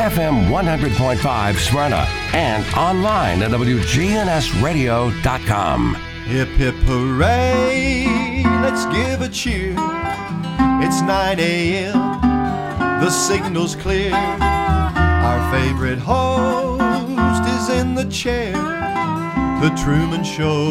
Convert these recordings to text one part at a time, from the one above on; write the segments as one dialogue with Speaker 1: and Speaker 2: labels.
Speaker 1: FM 100.5 Smyrna, and online at WGNSradio.com.
Speaker 2: Hip hip hooray, let's give a cheer. It's 9 a.m., the signal's clear. Our favorite host is in the chair. The Truman Show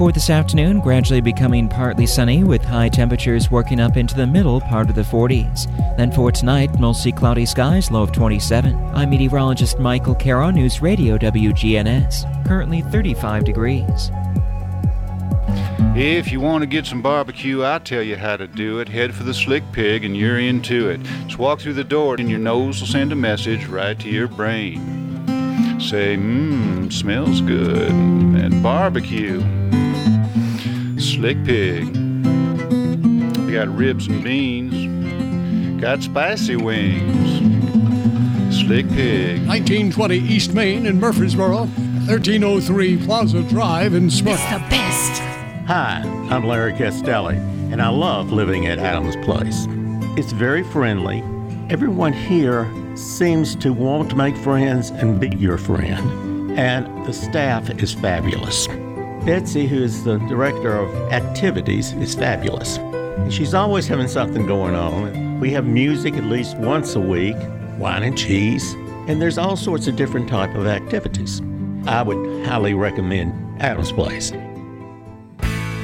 Speaker 3: For this afternoon, gradually becoming partly sunny with high temperatures working up into the middle part of the 40s. Then for tonight, mostly cloudy skies, low of 27. I'm meteorologist Michael Caro, News Radio WGNS. Currently 35 degrees.
Speaker 4: If you want to get some barbecue, I'll tell you how to do it. Head for the Slick Pig and you're into it. Just walk through the door and your nose will send a message right to your brain. Say, mmm, smells good. And barbecue. Slick Pig. They got ribs and beans. Got spicy wings. Slick Pig.
Speaker 5: 1920 East Main in Murfreesboro, 1303 Plaza Drive in Smyrna.
Speaker 6: It's the best.
Speaker 7: Hi, I'm Larry Castelli, and I love living at Adams Place. It's very friendly. Everyone here seems to want to make friends and be your friend, and the staff is fabulous. Betsy, who is the director of activities, is fabulous. She's always having something going on. We have music at least once a week, wine and cheese, and there's all sorts of different type of activities. I would highly recommend Adams Place.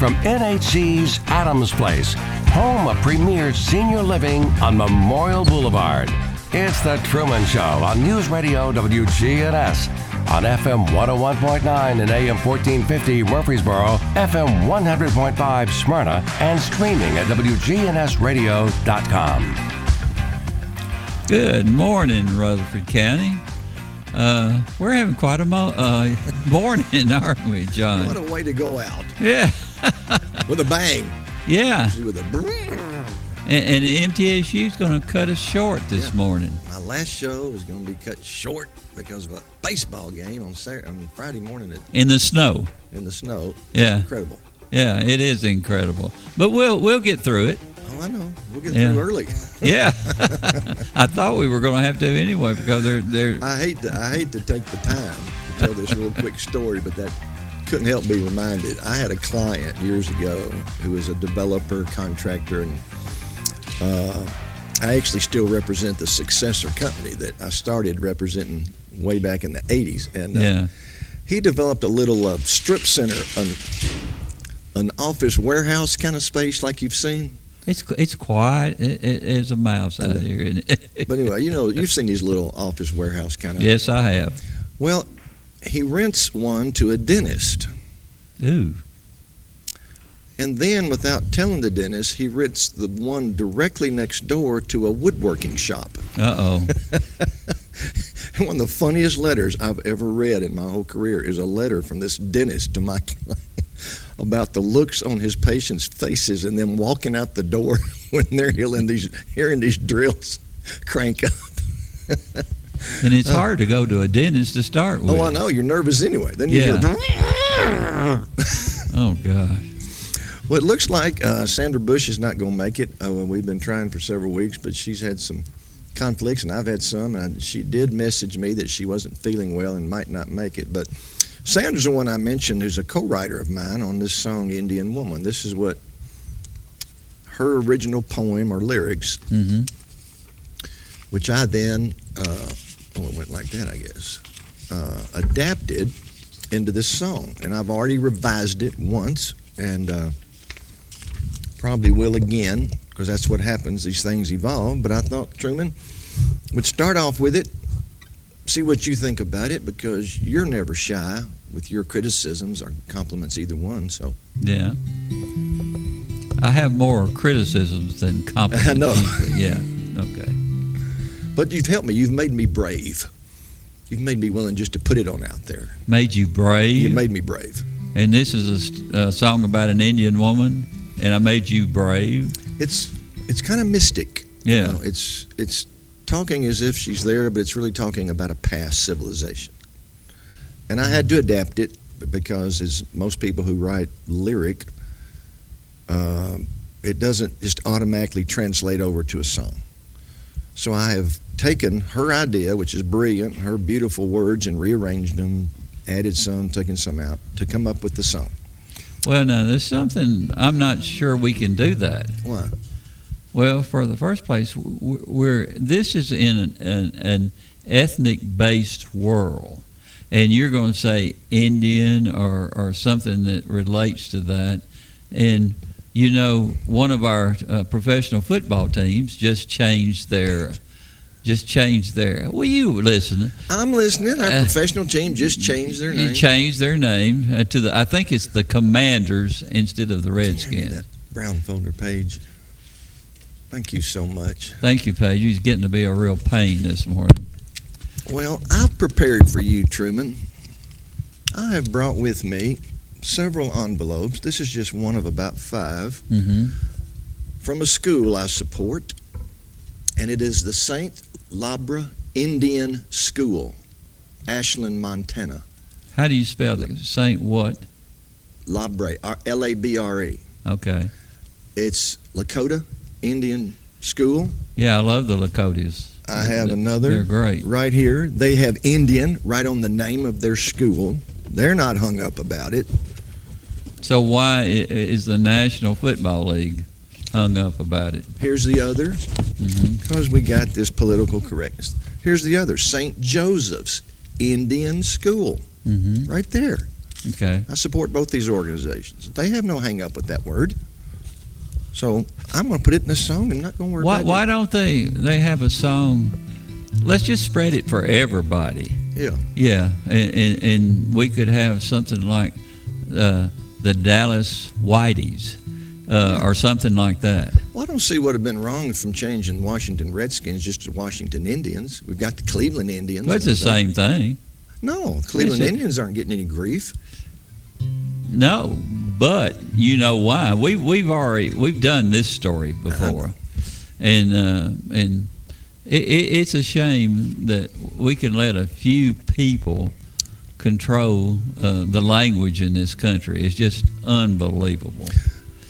Speaker 1: From NHC's Adams Place, home of premier senior living on Memorial Boulevard. It's The Truman Show on News Radio WGNS on FM 101.9 and AM 1450 Murfreesboro, FM 100.5 Smyrna, and streaming at WGNSradio.com.
Speaker 8: Good morning, Rutherford County. Uh, we're having quite a mo- uh, morning, aren't we, John?
Speaker 9: What a way to go out
Speaker 8: Yeah,
Speaker 9: with a bang.
Speaker 8: yeah.
Speaker 9: With a brrr.
Speaker 8: And, and MTSU is going to cut us short this
Speaker 9: Yeah.
Speaker 8: morning.
Speaker 9: My last show is going to be cut short because of a baseball game on Saturday, on Friday morning at,
Speaker 8: In the snow.
Speaker 9: in the snow.
Speaker 8: Yeah.
Speaker 9: Incredible.
Speaker 8: Yeah, it is incredible. But we'll we'll get through it.
Speaker 9: Oh, I know. We'll get
Speaker 8: Yeah.
Speaker 9: through early.
Speaker 8: Yeah. I thought we were going to have to anyway because they're they're
Speaker 9: I hate to I hate to take the time to tell this real quick story, but that couldn't help be reminded. I had a client years ago who was a developer, contractor, and uh, I actually still represent the successor company that I started representing way back in the 80s. And uh,
Speaker 8: yeah.
Speaker 9: he developed a little uh, strip center, an, an office warehouse kind of space like you've seen.
Speaker 8: It's it's quiet. It, it, it's a mouse out here. Isn't it?
Speaker 9: But anyway, you know, you've seen these little office warehouse kind of.
Speaker 8: yes, I have.
Speaker 9: Well, he rents one to a dentist.
Speaker 8: Ooh.
Speaker 9: And then, without telling the dentist, he rents the one directly next door to a woodworking shop.
Speaker 8: Uh oh.
Speaker 9: One of the funniest letters I've ever read in my whole career is a letter from this dentist to my client. About the looks on his patients' faces and them walking out the door when they're hearing these hearing these drills crank up.
Speaker 8: And it's hard to go to a dentist to start with.
Speaker 9: Oh, I know. You're nervous anyway. Then you
Speaker 8: Yeah.
Speaker 9: hear.
Speaker 8: Oh gosh.
Speaker 9: Well, it looks like uh, Sandra Bush is not going to make it. Uh, we've been trying for several weeks, but she's had some conflicts, and I've had some. And she did message me that she wasn't feeling well and might not make it. But Sandra's the one I mentioned who's a co-writer of mine on this song, Indian Woman. This is what her original poem or lyrics,
Speaker 8: hmm
Speaker 9: which I then, uh, well, it went like that, I guess, uh, adapted into this song. And I've already revised it once, and uh, probably will again, because that's what happens. These things evolve. But I thought Truman would start off with it, see what you think about it, because you're never shy with your criticisms or compliments, either one. So
Speaker 8: Yeah. I have more criticisms than compliments.
Speaker 9: I know.
Speaker 8: Yeah. Okay.
Speaker 9: But you've helped me. You've made me brave. You've made me willing just to put it on out there.
Speaker 8: Made you brave.
Speaker 9: You made me brave.
Speaker 8: and this is a a song about an Indian woman, and I made you brave.
Speaker 9: It's it's kind of mystic.
Speaker 8: Yeah.
Speaker 9: You know, it's it's talking as if she's there, but it's really talking about a past civilization. And I had to adapt it because, as most people who write lyric, uh, it doesn't just automatically translate over to a song. So I have taken her idea, which is brilliant, her beautiful words, and rearranged them, added some, taken some out to come up with the song.
Speaker 8: Well, now there's something I'm not sure we can do that.
Speaker 9: Why?
Speaker 8: Well, for the first place, we're this is in an, an, an ethnic-based world, and you're going to say Indian or or something that relates to that, and you know one of our uh, professional football teams just changed their just changed their. Well, you listen.
Speaker 9: I'm listening. Our
Speaker 8: Uh,
Speaker 9: professional team just changed their name.
Speaker 8: changed their name uh, to the. I think it's the Commanders instead of the Redskins.
Speaker 9: brown folder page. Thank you so much.
Speaker 8: Thank you, Paige. You're getting to be a real pain this morning.
Speaker 9: Well, I've prepared for you, Truman. I have brought with me several envelopes. This is just one of about five
Speaker 8: hmm
Speaker 9: from a school I support, and it is the St. Labre Indian School, Ashland, Montana.
Speaker 8: How do you spell it? Saint what?
Speaker 9: Labre, R- L-A-B-R-E.
Speaker 8: Okay.
Speaker 9: It's Lakota Indian School.
Speaker 8: Yeah, I love the Lakotas.
Speaker 9: I have
Speaker 8: They're-
Speaker 9: another.
Speaker 8: They're great.
Speaker 9: right here. They have Indian right on the name of their school. They're not hung up about it.
Speaker 8: So why is the National Football League hung up about it?
Speaker 9: Here's the other,
Speaker 8: hmm
Speaker 9: because we got this political correctness. Here's the other, St. Joseph's Indian School,
Speaker 8: hmm
Speaker 9: right there.
Speaker 8: Okay.
Speaker 9: I support both these organizations. They have no hang up with that word. So I'm going to put it in a song. I'm not going to worry
Speaker 8: Why why don't they they have a song? Let's just spread it for everybody.
Speaker 9: Yeah.
Speaker 8: Yeah, and, and, and we could have something like uh, the Dallas Whiteys uh, or something like that.
Speaker 9: Well, I don't see what have been wrong from changing Washington Redskins just to Washington Indians. We've got the Cleveland Indians.
Speaker 8: It's the same thing.
Speaker 9: No, Cleveland? Indians aren't getting any grief.
Speaker 8: No, but you know why? We we've already we've done this story before, and uh, and it, it, it's a shame that we can let a few people control uh, the language in this country. It's just unbelievable.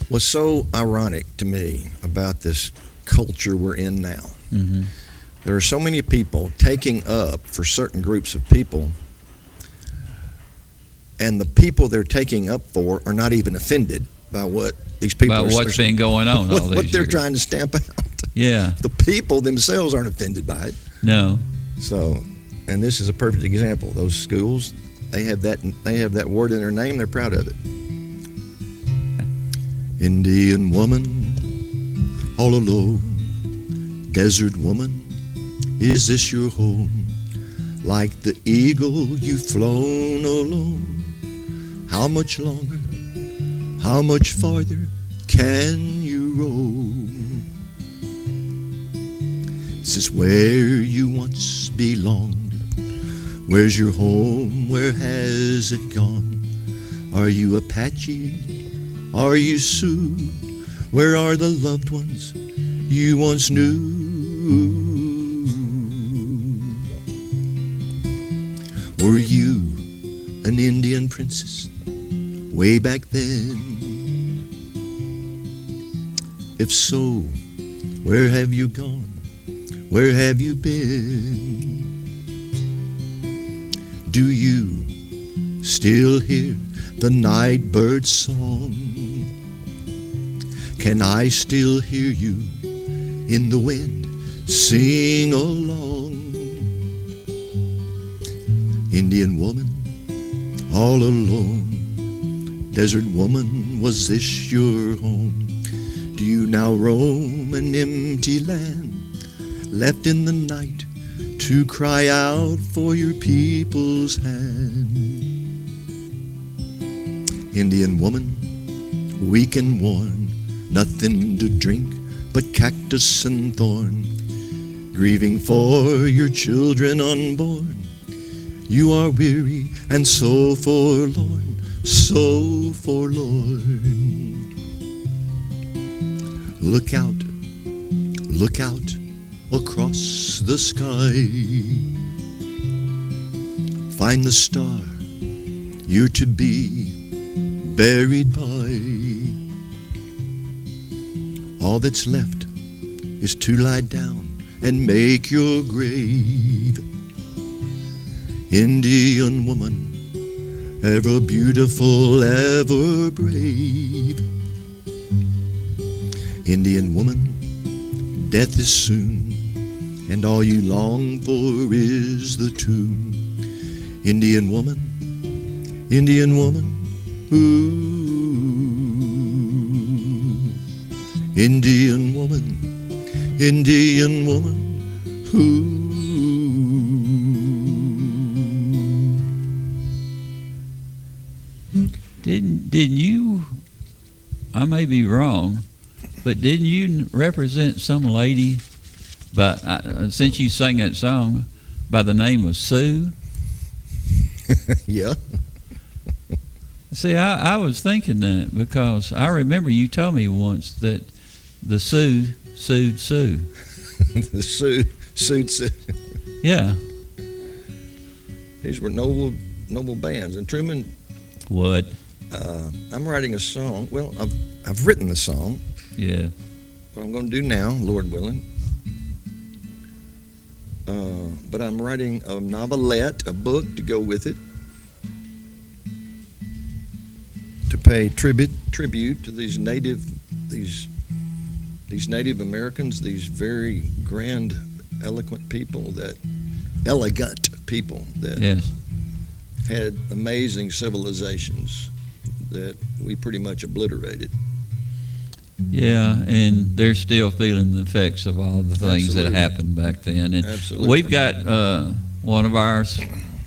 Speaker 9: What's so ironic to me about this culture we're in now,
Speaker 8: hmm
Speaker 9: there are so many people taking up for certain groups of people, and the people they're taking up for are not even offended by what these people
Speaker 8: About
Speaker 9: are
Speaker 8: what's been going on all
Speaker 9: what, what they're
Speaker 8: years.
Speaker 9: trying to stamp out.
Speaker 8: Yeah,
Speaker 9: The people themselves aren't offended by it.
Speaker 8: no,
Speaker 9: So, and this is a perfect example. Those schools, they have that they have that word in their name. They're proud of it. Indian woman, all alone, desert woman, is this your home? Like the eagle you've flown alone. How much longer? How much farther can you roam? This is where you once belonged. Where's your home? Where has it gone? Are you Apache Are you Sioux? Where are the loved ones you once knew? Were you way back then? If so, where have you gone? Where have you been? Do you still hear the night bird's song? Can I still hear you in the wind sing along? Indian woman, all alone. Desert woman, was this your home? Do you now roam an empty land, left in the night to cry out for your people's hand? Indian woman, weak and worn, nothing to drink but cactus and thorn, grieving for your children unborn. You are weary and so forlorn, so forlorn. Look out, look out across the sky. Find the star you're to be buried by. All that's left is to lie down and make your grave. Indian woman, ever beautiful, ever brave. Indian woman, death is soon, and all you long for is the tomb. Indian woman, Indian woman, ooh. Indian woman, Indian woman, ooh.
Speaker 8: I may be wrong, but didn't you represent some lady? But uh, since you sang that song, by the name of Sue.
Speaker 9: yeah.
Speaker 8: See, I, I was thinking that because I remember you told me once that the Sioux sued Sue.
Speaker 9: the Sioux sued Sue.
Speaker 8: Yeah.
Speaker 9: These were noble, noble bands. And Truman,
Speaker 8: What?
Speaker 9: Uh, I'm writing a song. Well, I've, I've written the song.
Speaker 8: Yeah.
Speaker 9: What I'm going to do now, Lord willing. Uh, but I'm writing a novelette, a book to go with it, to pay tribute tribute to these native these these Native Americans, these very grand, eloquent people that elegant people that
Speaker 8: Yes.
Speaker 9: had amazing civilizations that we pretty much obliterated.
Speaker 8: Yeah, and they're still feeling the effects of all the things that happened back then. And
Speaker 9: Absolutely.
Speaker 8: we've got uh, one of our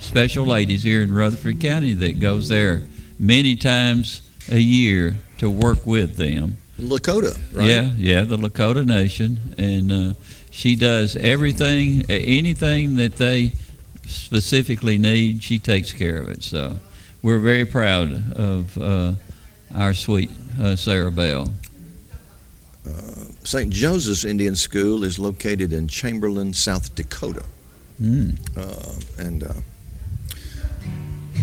Speaker 8: special ladies here in Rutherford County that goes there many times a year to work with them.
Speaker 9: Lakota, right?
Speaker 8: Yeah, yeah, the Lakota Nation, and uh, she does everything, anything that they specifically need. She takes care of it. So we're very proud of uh, our sweet uh, Sarah Bell.
Speaker 9: St. Joseph's Indian School is located in Chamberlain, South Dakota.
Speaker 8: Mm.
Speaker 9: Uh, and uh,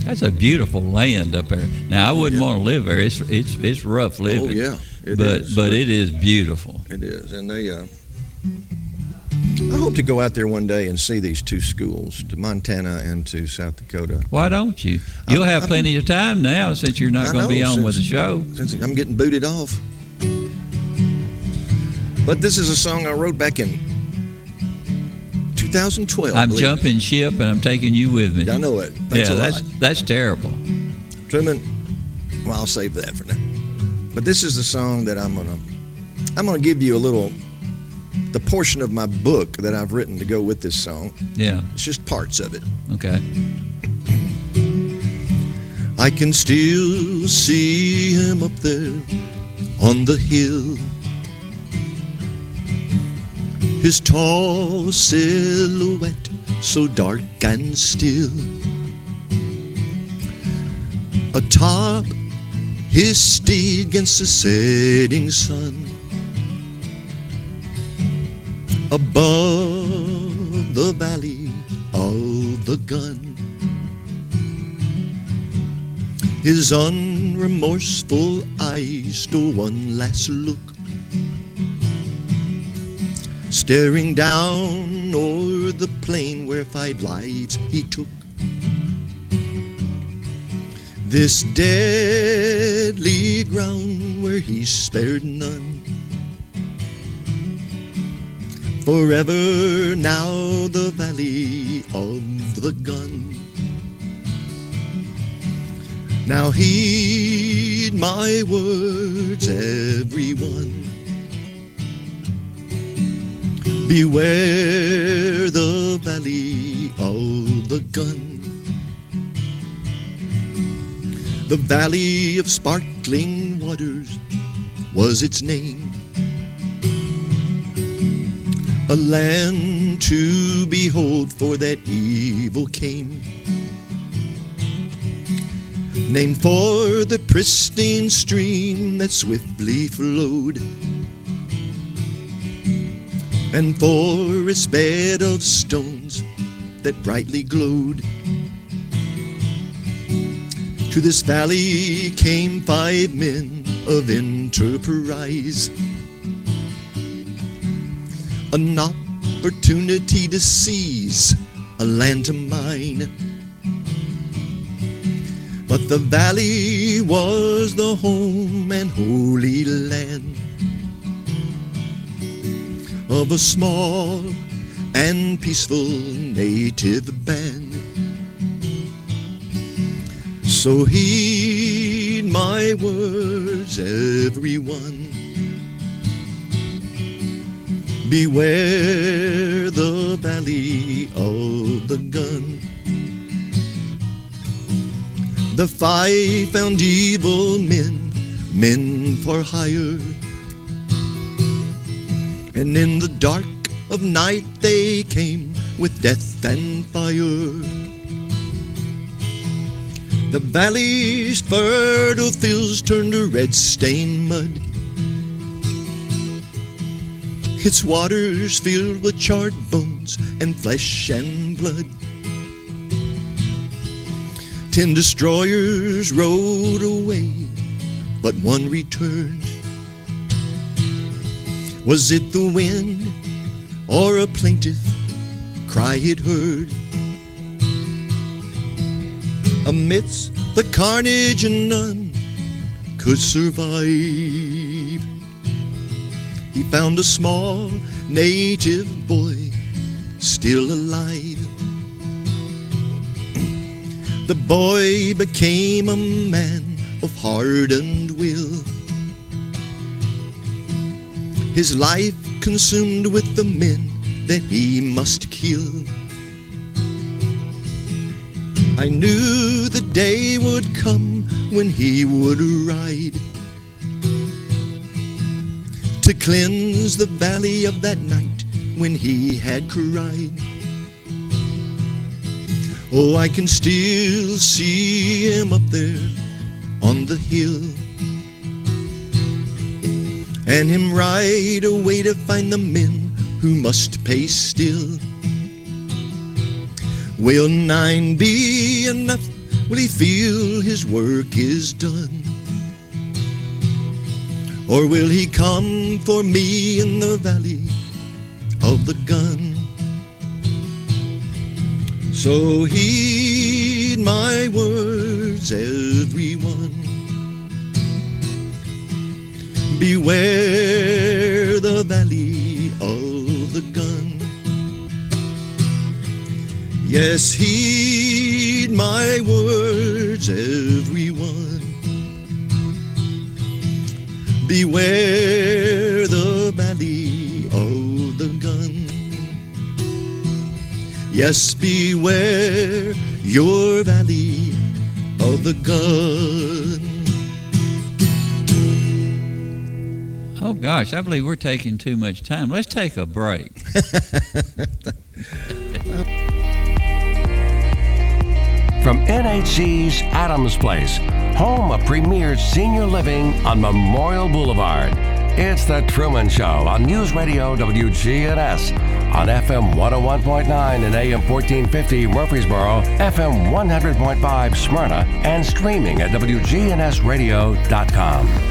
Speaker 8: That's a beautiful land up there. Now I wouldn't want to live there. It's it's it's rough living.
Speaker 9: oh yeah, it
Speaker 8: but
Speaker 9: is.
Speaker 8: but it is beautiful.
Speaker 9: It is, and they. I hope to go out there one day and see these two schools, to Montana and to South Dakota.
Speaker 8: Why don't you? You'll have
Speaker 9: I'm-
Speaker 8: plenty of time now since you're not going to be on with the show.
Speaker 9: Since I'm getting booted off. But this is a song I wrote back in 2012.
Speaker 8: I'm jumping ship and I'm taking you with me.
Speaker 9: I know it. Thanks
Speaker 8: yeah, that's that's terrible.
Speaker 9: Truman, well, I'll save that for now. But this is the song that I'm gonna, I'm gonna give you a little, the portion of my book that I've written to go with this song.
Speaker 8: Yeah.
Speaker 9: It's just parts of it.
Speaker 8: Okay.
Speaker 9: I can still see him up there on the hill. His tall silhouette so dark and still. Atop his steed against the setting sun. Above the valley of the gun. His unremorseful eyes stole one last look, staring down o'er the plain where five lives he took. This deadly ground where he spared none. Forever now the valley of the gun. Now heed my words, everyone. Beware the valley of the gun. The valley of sparkling waters was its name. A land to behold, for that evil came named for the pristine stream that swiftly flowed, and for its bed of stones that brightly glowed. To this valley came five men of enterprise, an opportunity to seize a land to mine. But the valley was the home and holy land of a small and peaceful native band. So heed my words, everyone. Beware the valley of the gun. The five found evil men, men for hire. And in the dark of night they came with death and fire. The valley's fertile fields turned to red stained mud. Its waters filled with charred bones and flesh and blood. Ten destroyers rode away, but one returned. Was it the wind or a plaintive cry it heard? Amidst the carnage, and none could survive. He found a small native boy still alive. The boy became a man of hardened will. His life consumed with the men that he must kill. I knew the day would come when he would ride to cleanse the valley of that night when he had cried. Oh, I can still see him up there on the hill. And him ride away to find the men who must pay still. Will nine be enough? Will he feel his work is done? Or will he come for me in the valley of the gun? So heed my words, everyone. Beware the valley of the gun. Yes, heed my words, everyone. Beware the valley of the gun. Yes, beware your valley of the gun.
Speaker 8: Oh gosh, I believe we're taking too much time. Let's take a break.
Speaker 1: From NHC's Adams Place, home of premier senior living on Memorial Boulevard. It's The Truman Show on News Radio WGNS on FM 101.9 and AM 1450 Murfreesboro, FM 100.5 Smyrna, and streaming at WGNSradio.com.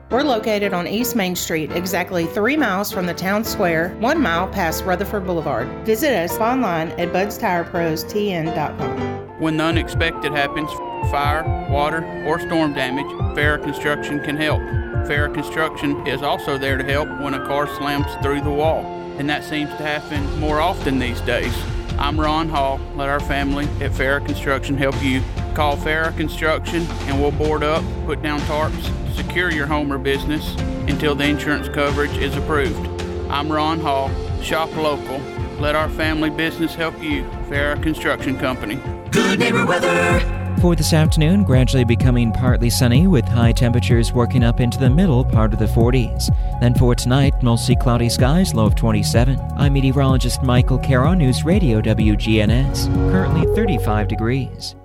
Speaker 10: We're located on East Main Street, exactly three miles from the town square, one mile past Rutherford Boulevard. Visit us online at budstireprostn.com.
Speaker 11: When the unexpected happens, fire, water, or storm damage, Farrah Construction can help. Farrah Construction is also there to help when a car slams through the wall, and that seems to happen more often these days. I'm Ron Hall. Let our family at Farrah Construction help you. Call Farrah Construction and we'll board up, put down tarps, secure your home or business until the insurance coverage is approved. I'm Ron Hall. Shop local. Let our family business help you. Farrah Construction Company.
Speaker 6: Good neighbor weather.
Speaker 3: For this afternoon, gradually becoming partly sunny with high temperatures working up into the middle part of the 40s. Then for tonight, mostly cloudy skies, low of 27. I'm meteorologist Michael Caro, News Radio WGNS. Currently 35 degrees.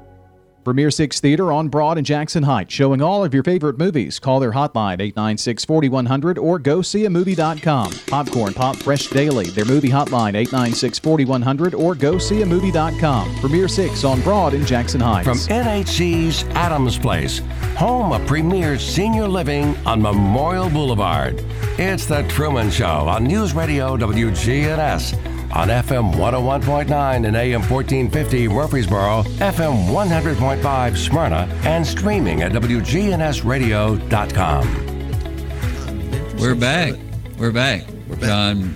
Speaker 12: Premier Six Theater on Broad and Jackson Heights, showing all of your favorite movies. Call their hotline 896 4100 or go see a movie.com. Popcorn Pop Fresh Daily, their movie hotline 896 4100 or go see a movie.com. Premier Six on Broad and Jackson Heights.
Speaker 1: From NHC's Adams Place, home of premier senior living on Memorial Boulevard. It's The Truman Show on News Radio WGNS on FM 101.9 and AM 1450 Murfreesboro, FM 100.5 Smyrna, and streaming at WGNSradio.com.
Speaker 8: We're back. We're back.
Speaker 9: We're back.
Speaker 8: John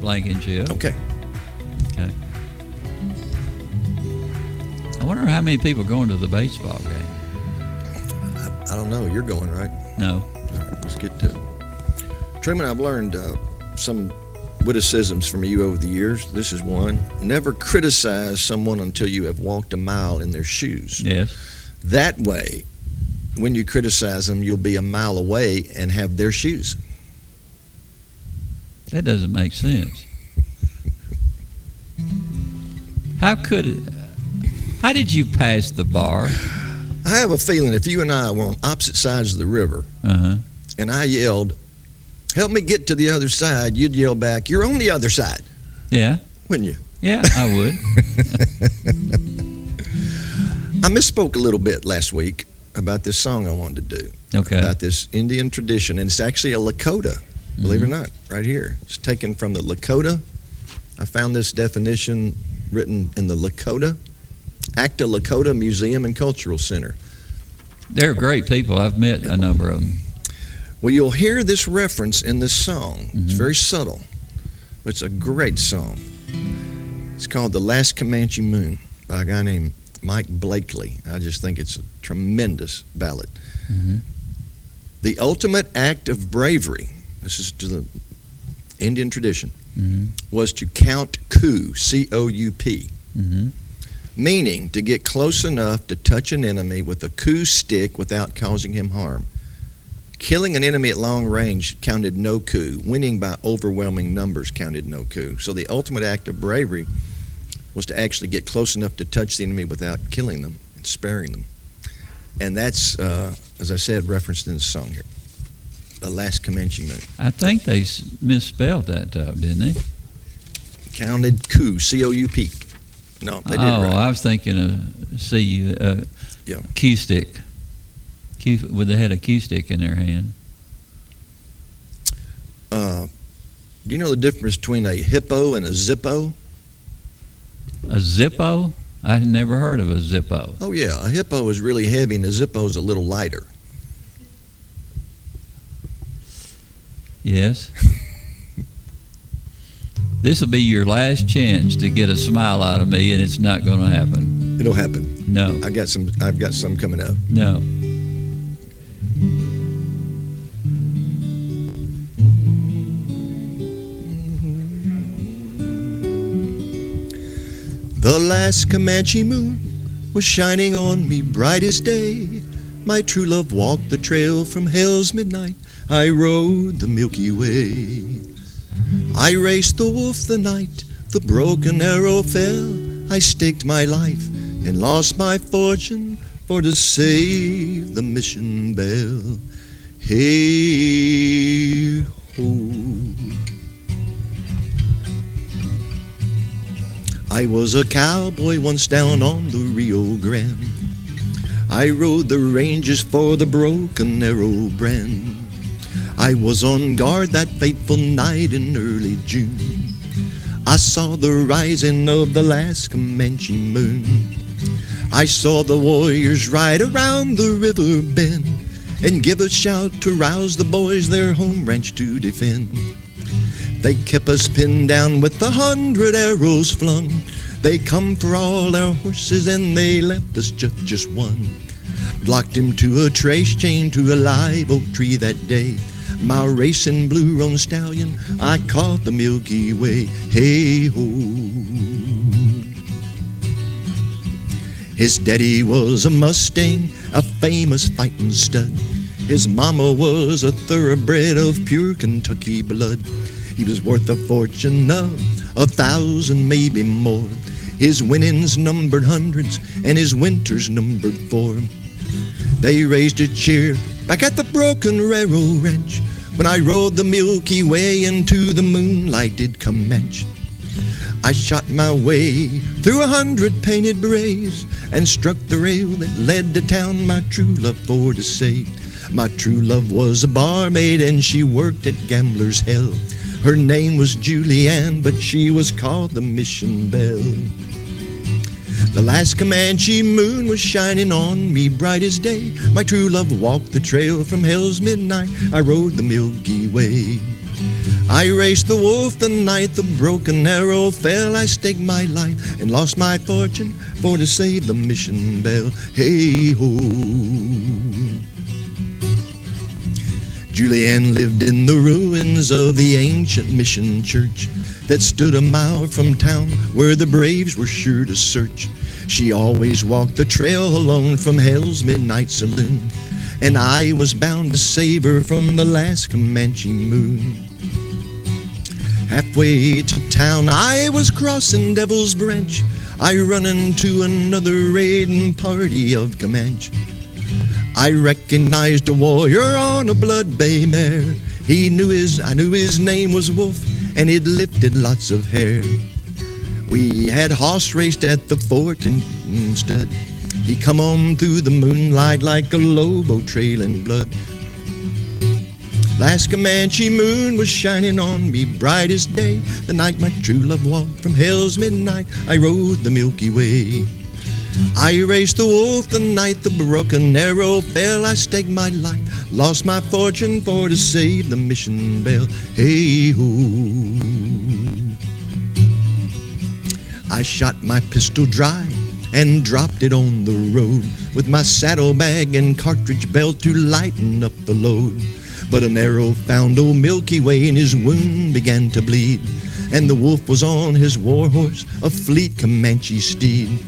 Speaker 8: Blankenship.
Speaker 9: Okay.
Speaker 8: Okay. I wonder how many people going to the baseball game.
Speaker 9: I don't know. You're going, right?
Speaker 8: No.
Speaker 9: All right, let's get to it. Truman, I've learned uh, some witticisms from you over the years. This is one. Never criticize someone until you have walked a mile in their shoes.
Speaker 8: Yes.
Speaker 9: That way, when you criticize them, you'll be a mile away and have their shoes.
Speaker 8: That doesn't make sense. How could it? How did you pass the bar?
Speaker 9: I have a feeling if you and I were on opposite sides of the river
Speaker 8: Uh huh.
Speaker 9: and I yelled, Help me get to the other side, you'd yell back, You're on the other side,
Speaker 8: Yeah.
Speaker 9: wouldn't you?
Speaker 8: Yeah, I would.
Speaker 9: I misspoke a little bit last week about this song I wanted to do.
Speaker 8: Okay.
Speaker 9: About this Indian tradition. And it's actually a Lakota, believe it or mm-hmm. not, right here. It's taken from the Lakota. I found this definition written in the Lakota, Akta Lakota Museum and Cultural Center.
Speaker 8: They're great people. I've met a number of them.
Speaker 9: Well, you'll hear this reference in this song. It's
Speaker 8: Mm-hmm.
Speaker 9: very subtle, but it's a great song. It's called The Last Comanche Moon by a guy named Mike Blakely. I just think it's a tremendous ballad.
Speaker 8: Mhm.
Speaker 9: The ultimate act of bravery, this is to the Indian tradition,
Speaker 8: Mhm.
Speaker 9: was to count coup, C O U P,
Speaker 8: Mhm.
Speaker 9: meaning to get close enough to touch an enemy with a coup stick without causing him harm. Killing an enemy at long range counted no coup. Winning by overwhelming numbers counted no coup. So the ultimate act of bravery was to actually get close enough to touch the enemy without killing them and sparing them. And that's, uh, as I said, referenced in the song here. The last Comanche moon.
Speaker 8: I think they misspelled that, uh, didn't they?
Speaker 9: Counted coup, C O U P. No, they didn't.
Speaker 8: oh,
Speaker 9: right.
Speaker 8: I was thinking of C uh,
Speaker 9: Yeah.
Speaker 8: Q stick. With they had a Q stick in their hand.
Speaker 9: Uh, do you know the difference between a hippo and a zippo?
Speaker 8: A Zippo? I had never heard of a Zippo.
Speaker 9: Oh, yeah. A hippo is really heavy and a zippo is a little lighter.
Speaker 8: Yes. this will be your last chance to get a smile out of me, and it's not going to happen.
Speaker 9: It'll happen.
Speaker 8: No,
Speaker 9: I got some. I've got some coming up.
Speaker 8: no.
Speaker 9: The last Comanche moon was shining on me bright as day. My true love walked the trail from hell's midnight. I rode the Milky Way. I raced the wolf the night the broken arrow fell. I staked my life and lost my fortune for to save the mission bell. Hey ho. I was a cowboy once down on the Rio Grande. I rode the ranges for the broken arrow brand. I was on guard that fateful night in early June. I saw the rising of the last Comanche moon. I saw the warriors ride around the river bend and give a shout to rouse the boys their home ranch to defend. They kept us pinned down with a hundred arrows flung. They come for all our horses and they left us just, just one. Locked him to a trace chain to a live oak tree that day. My racing blue roan stallion, I caught the Milky Way. Hey ho. His daddy was a Mustang, a famous fighting stud. His mama was a thoroughbred of pure Kentucky blood. He was worth a fortune of a thousand, maybe more. His winnings numbered hundreds, and his winters numbered four. They raised a cheer back at the broken railroad ranch when I rode the Milky Way into the moonlighted Comanche. I shot my way through a hundred painted berets and struck the rail that led to town my true love for to say. My true love was a barmaid and she worked at Gambler's Hell. Her name was Julianne, but she was called the Mission Belle. The last Comanche moon was shining on me bright as day. My true love walked the trail from hell's midnight. I rode the Milky Way. I raced the wolf the night the broken arrow fell. I staked my life and lost my fortune for to save the mission bell. Hey ho. Julianne lived in the ruins of the ancient mission church that stood a mile from town where the braves were sure to search. She always walked the trail alone from hell's midnight saloon, and I was bound to save her from the last Comanche moon. Halfway to town, I was crossing Devil's Branch. I run into another raiding party of Comanche. I recognized a warrior on a blood bay mare. He knew his, I knew his name was Wolf, and he'd lifted lots of hair. We had horse raced at the fort and instead. He come on through the moonlight like a lobo trailing blood. Last Comanche moon was shining on me bright as day. The night my true love walked from hell's midnight, I rode the Milky Way. I raced the wolf the night the broken arrow fell. I staked my life, lost my fortune for to save the mission bell. Hey ho. I shot my pistol dry and dropped it on the road with my saddlebag and cartridge belt to lighten up the load. But an arrow found old Milky Way and his wound began to bleed. And the wolf was on his war horse, a fleet Comanche steed.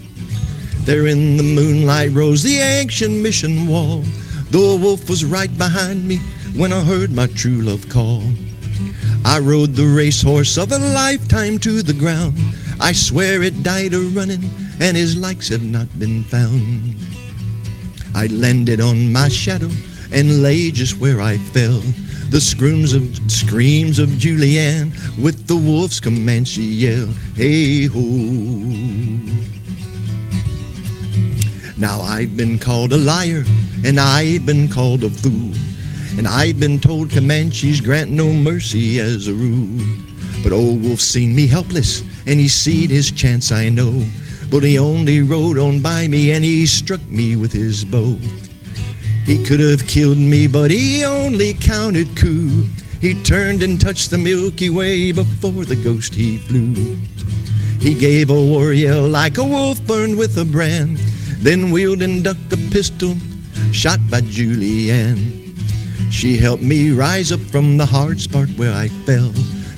Speaker 9: There in the moonlight rose the ancient mission wall. The wolf was right behind me when I heard my true love call. I rode the racehorse of a lifetime to the ground. I swear it died a running, and his likes have not been found. I landed on my shadow and lay just where I fell. The screams of screams of Julianne with the wolf's Comanche yell. Hey ho. Now I've been called a liar, and I've been called a fool, and I've been told Comanches grant no mercy as a rule. But old Wolf seen me helpless, and he seed his chance, I know. But he only rode on by me, and he struck me with his bow. He could have killed me, but he only counted coup. He turned and touched the Milky Way before the ghost he flew. He gave a war yell like a wolf burned with a brand, then wheeled and ducked a pistol shot by Julianne. She helped me rise up from the hard spot where I fell.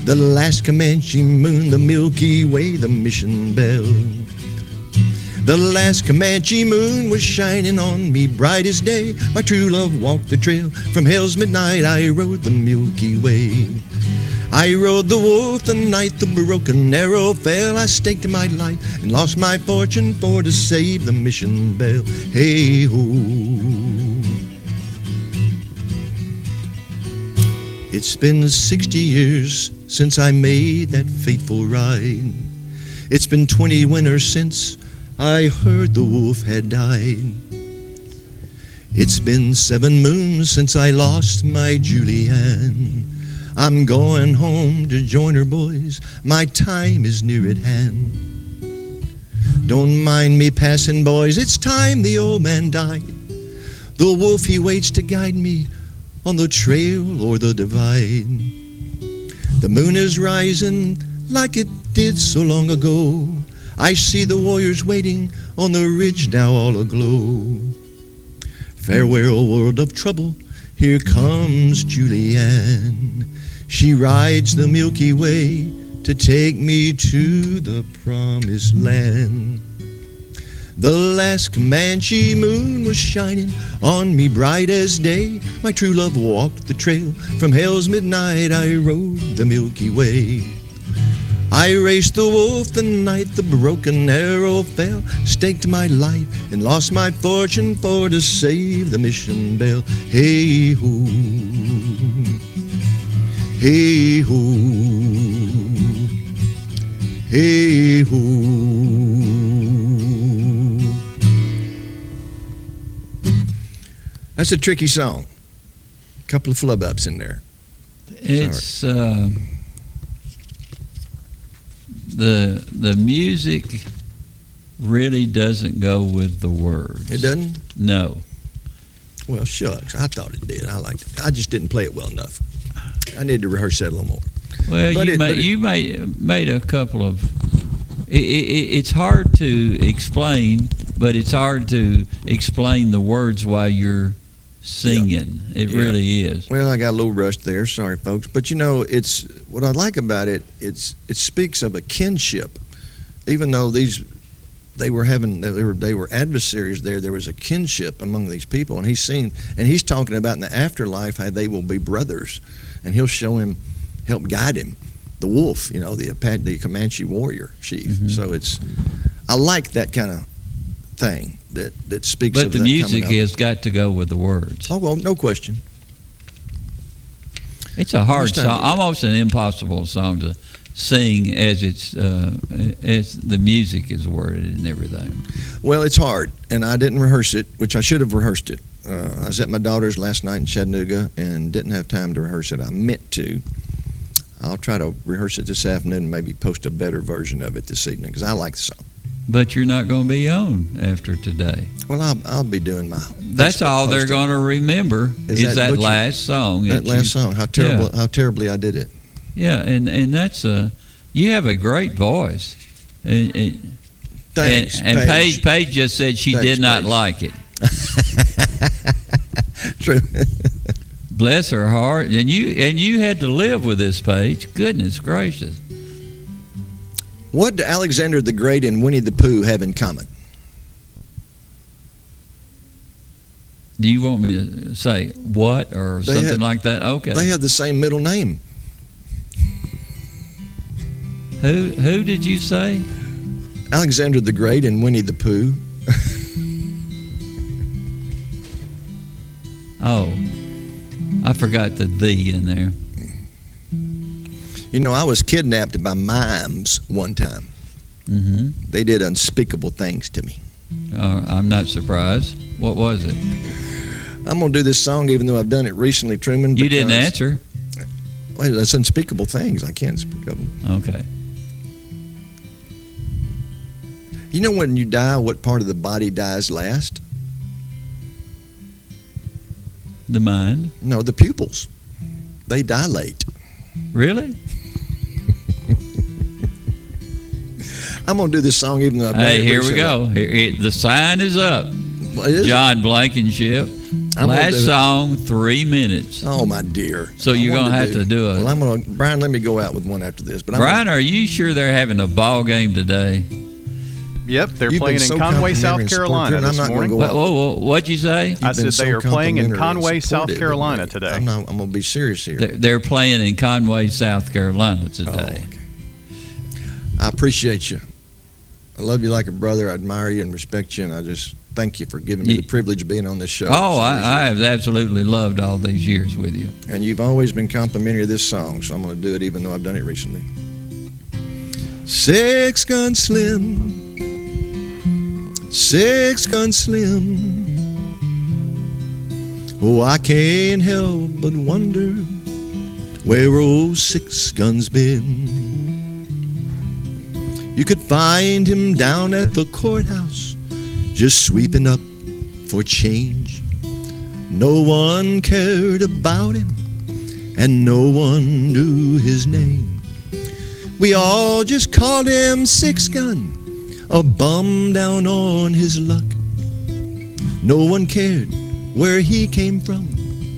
Speaker 9: The last Comanche moon, the Milky Way, the mission bell. The last Comanche moon was shining on me bright as day. My true love walked the trail. From hell's midnight I rode the Milky Way. I rode the wolf the night the broken arrow fell. I staked my life and lost my fortune for to save the mission bell. Hey ho. It's been 60 years since I made that fateful ride. It's been 20 winters since I heard the wolf had died. It's been seven moons since I lost my Julianne. I'm going home to join her, boys. My time is near at hand. Don't mind me passing, boys. It's time the old man died. The wolf, he waits to guide me on the trail or the divide. The moon is rising like it did so long ago. I see the warriors waiting on the ridge now all aglow. Farewell, world of trouble. Here comes Julianne. She rides the Milky Way to take me to the promised land. The last Comanche moon was shining on me bright as day. My true love walked the trail. From hell's midnight I rode the Milky Way. I raced the wolf the night the broken arrow fell. Staked my life and lost my fortune for to save the mission bell. Hey ho. Hey ho. Hey ho. That's a tricky song. A couple of flub ups in there.
Speaker 8: It's uh, the the music really doesn't go with the words.
Speaker 9: It doesn't?
Speaker 8: No.
Speaker 9: Well, shucks. I thought it did. I liked it. I just didn't play it well enough. I need to rehearse that a little more.
Speaker 8: Well,
Speaker 9: But
Speaker 8: you
Speaker 9: it-
Speaker 8: made,
Speaker 9: it-
Speaker 8: you made made a couple of. It, it, it's hard to explain, but it's hard to explain the words while you're singing. It
Speaker 9: Yeah.
Speaker 8: really is.
Speaker 9: Well, I got a little rushed there. Sorry, folks. But you know, it's what I like about it. It's it speaks of a kinship, even though these they were having they were they were adversaries there. There was a kinship among these people, and he's seen and he's talking about in the afterlife how they will be brothers, and he'll show him, help guide him, the wolf. You know, the Apa- the Comanche warrior chief.
Speaker 8: Mm-hmm.
Speaker 9: So it's I like that kind of thing that that speaks.
Speaker 8: But the music has got to go with the words.
Speaker 9: Oh well, no question.
Speaker 8: It's a hard song, almost an impossible song to sing as it's uh, as the music is worded and everything.
Speaker 9: Well, it's hard, and I didn't rehearse it, which I should have rehearsed it. Uh, I was at my daughter's last night in Chattanooga and didn't have time to rehearse it. I meant to. I'll try to rehearse it this afternoon and maybe post a better version of it this evening because I like the song.
Speaker 8: But you're not going to be on after today.
Speaker 9: Well, I'll, I'll be doing my.
Speaker 8: That's all they're going to remember is, that,
Speaker 9: what you-
Speaker 8: last song.
Speaker 9: That
Speaker 8: you-
Speaker 9: last song. How terrible!
Speaker 8: Yeah.
Speaker 9: How terribly I did it.
Speaker 8: Yeah, and and that's a you have a great voice. And, and,
Speaker 9: Thanks,
Speaker 8: and, and
Speaker 9: Paige.
Speaker 8: Paige. Paige just said she
Speaker 9: Thanks,
Speaker 8: did not
Speaker 9: Paige.
Speaker 8: like it.
Speaker 9: True.
Speaker 8: Bless her heart. And you and you had to live with this Paige. Goodness gracious.
Speaker 9: What do Alexander the Great and Winnie the Pooh have in common?
Speaker 8: Do you want me to say what or
Speaker 9: They
Speaker 8: something
Speaker 9: have-
Speaker 8: like that? Okay.
Speaker 9: They have the same middle name.
Speaker 8: who who did you say?
Speaker 9: Alexander the Great and Winnie the Pooh.
Speaker 8: Oh, I forgot the "the" in there.
Speaker 9: You know, I was kidnapped by mimes one time.
Speaker 8: hmm
Speaker 9: They did unspeakable things to me.
Speaker 8: Uh, I'm not surprised. What was it?
Speaker 9: I'm going to do this song even though I've done it recently, Truman.
Speaker 8: You didn't answer.
Speaker 9: Well, that's unspeakable things. I can't speak of them.
Speaker 8: Okay.
Speaker 9: You know when you die, what part of the body dies last?
Speaker 8: The mind.
Speaker 9: No, the pupils. They dilate.
Speaker 8: Really?
Speaker 9: I'm going to do this song even though I've
Speaker 8: Hey,
Speaker 9: it
Speaker 8: here we go. Here, it- the sign is up.
Speaker 9: Well, it is?
Speaker 8: John Blankenship.
Speaker 9: I'm
Speaker 8: Last
Speaker 9: do it.
Speaker 8: song, three minutes.
Speaker 9: Oh, my dear.
Speaker 8: So you're gonna have to do a-
Speaker 9: Well, I'm going to, Brian, let me go out with one after this. But I'm
Speaker 8: Brian, are you sure they're having a ball game today?
Speaker 13: Yep, they're
Speaker 9: You've
Speaker 13: playing
Speaker 9: been
Speaker 13: in
Speaker 9: so
Speaker 13: Conway, South Carolina
Speaker 9: career, and I'm
Speaker 13: this morning.
Speaker 9: go
Speaker 8: What,
Speaker 9: out.
Speaker 8: what, what, what'd you say?
Speaker 13: I
Speaker 9: You've
Speaker 13: said
Speaker 9: been
Speaker 13: they
Speaker 9: so
Speaker 13: are playing in Conway, South Carolina today.
Speaker 9: I'm, not, I'm going to be serious here.
Speaker 8: They're, they're playing in Conway, South Carolina oh, today.
Speaker 9: I appreciate you. I love you like a brother. I admire you and respect you, and I just thank you for giving me the privilege of being on this show.
Speaker 8: Oh, I, I have absolutely loved all these years with you.
Speaker 9: And you've always been complimentary of this song, so I'm going to do it even though I've done it recently. Six Gun Slim, Six Gun Slim. Oh, I can't help but wonder where old Six Gun's been. You could find him down at the courthouse, just sweeping up for change. No one cared about him, and no one knew his name. We all just called him Six Gun, a bum down on his luck. No one cared where he came from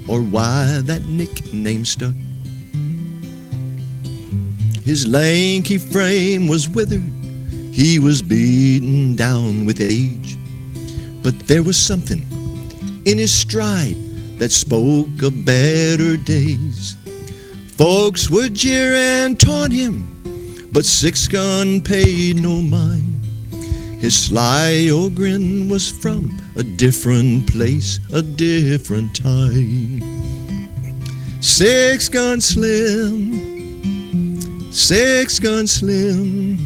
Speaker 9: or why that nickname stuck. His lanky frame was withered, he was beaten down with age. But there was something in his stride that spoke of better days. Folks would jeer and taunt him, but Six Gun paid no mind. His sly old grin was from a different place, a different time. Six Gun Slim, Six Gun Slim.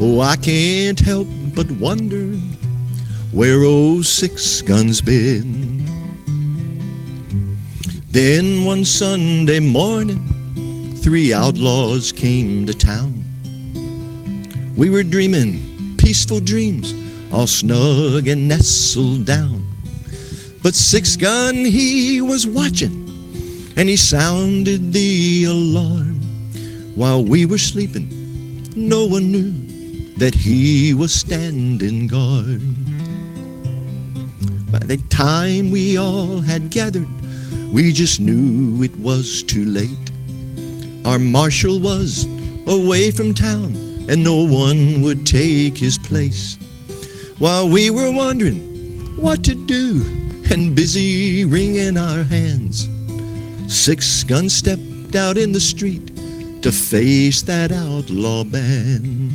Speaker 9: Oh, I can't help but wonder where old Six Guns been. Then one Sunday morning, three outlaws came to town. We were dreaming peaceful dreams, all snug and nestled down. But Six Gun, he was watching, and he sounded the alarm. While we were sleeping, no one knew that he was standing guard. By the time we all had gathered, we just knew it was too late. Our marshal was away from town, and no one would take his place. While we were wondering what to do and busy wringing our hands, Six Gun stepped out in the street to face that outlaw band.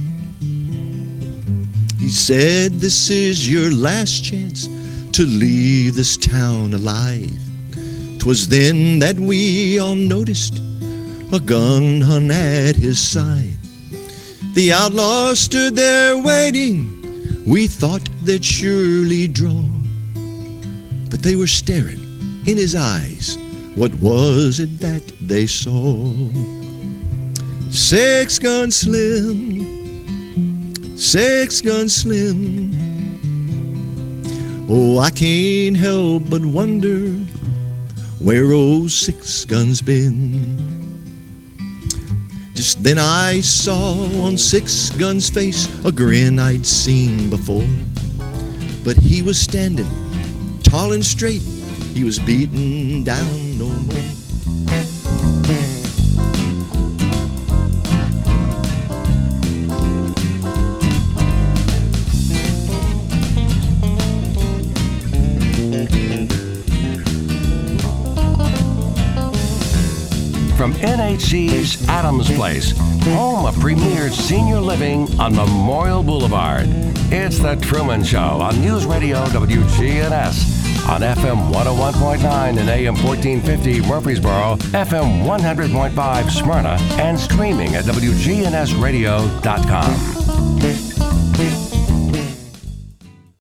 Speaker 9: He said, This is your last chance to leave this town alive. 'Twas then that we all noticed a gun hung at his side. The outlaws stood there waiting. We thought they'd surely draw. But they were staring in his eyes. What was it that they saw? Six gun slim, six gun slim. Oh, I can't help but wonder where old six guns been. Just then I saw on Six Gun's face a grin I'd seen before. But he was standing tall and straight, he was beaten down no more.
Speaker 1: From Adams Place, home of premier senior living on Memorial Boulevard. It's The Truman Show on News Radio WGNS on FM 101.9 and AM 1450 Murfreesboro, FM 100.5 Smyrna, and streaming at WGNSradio.com.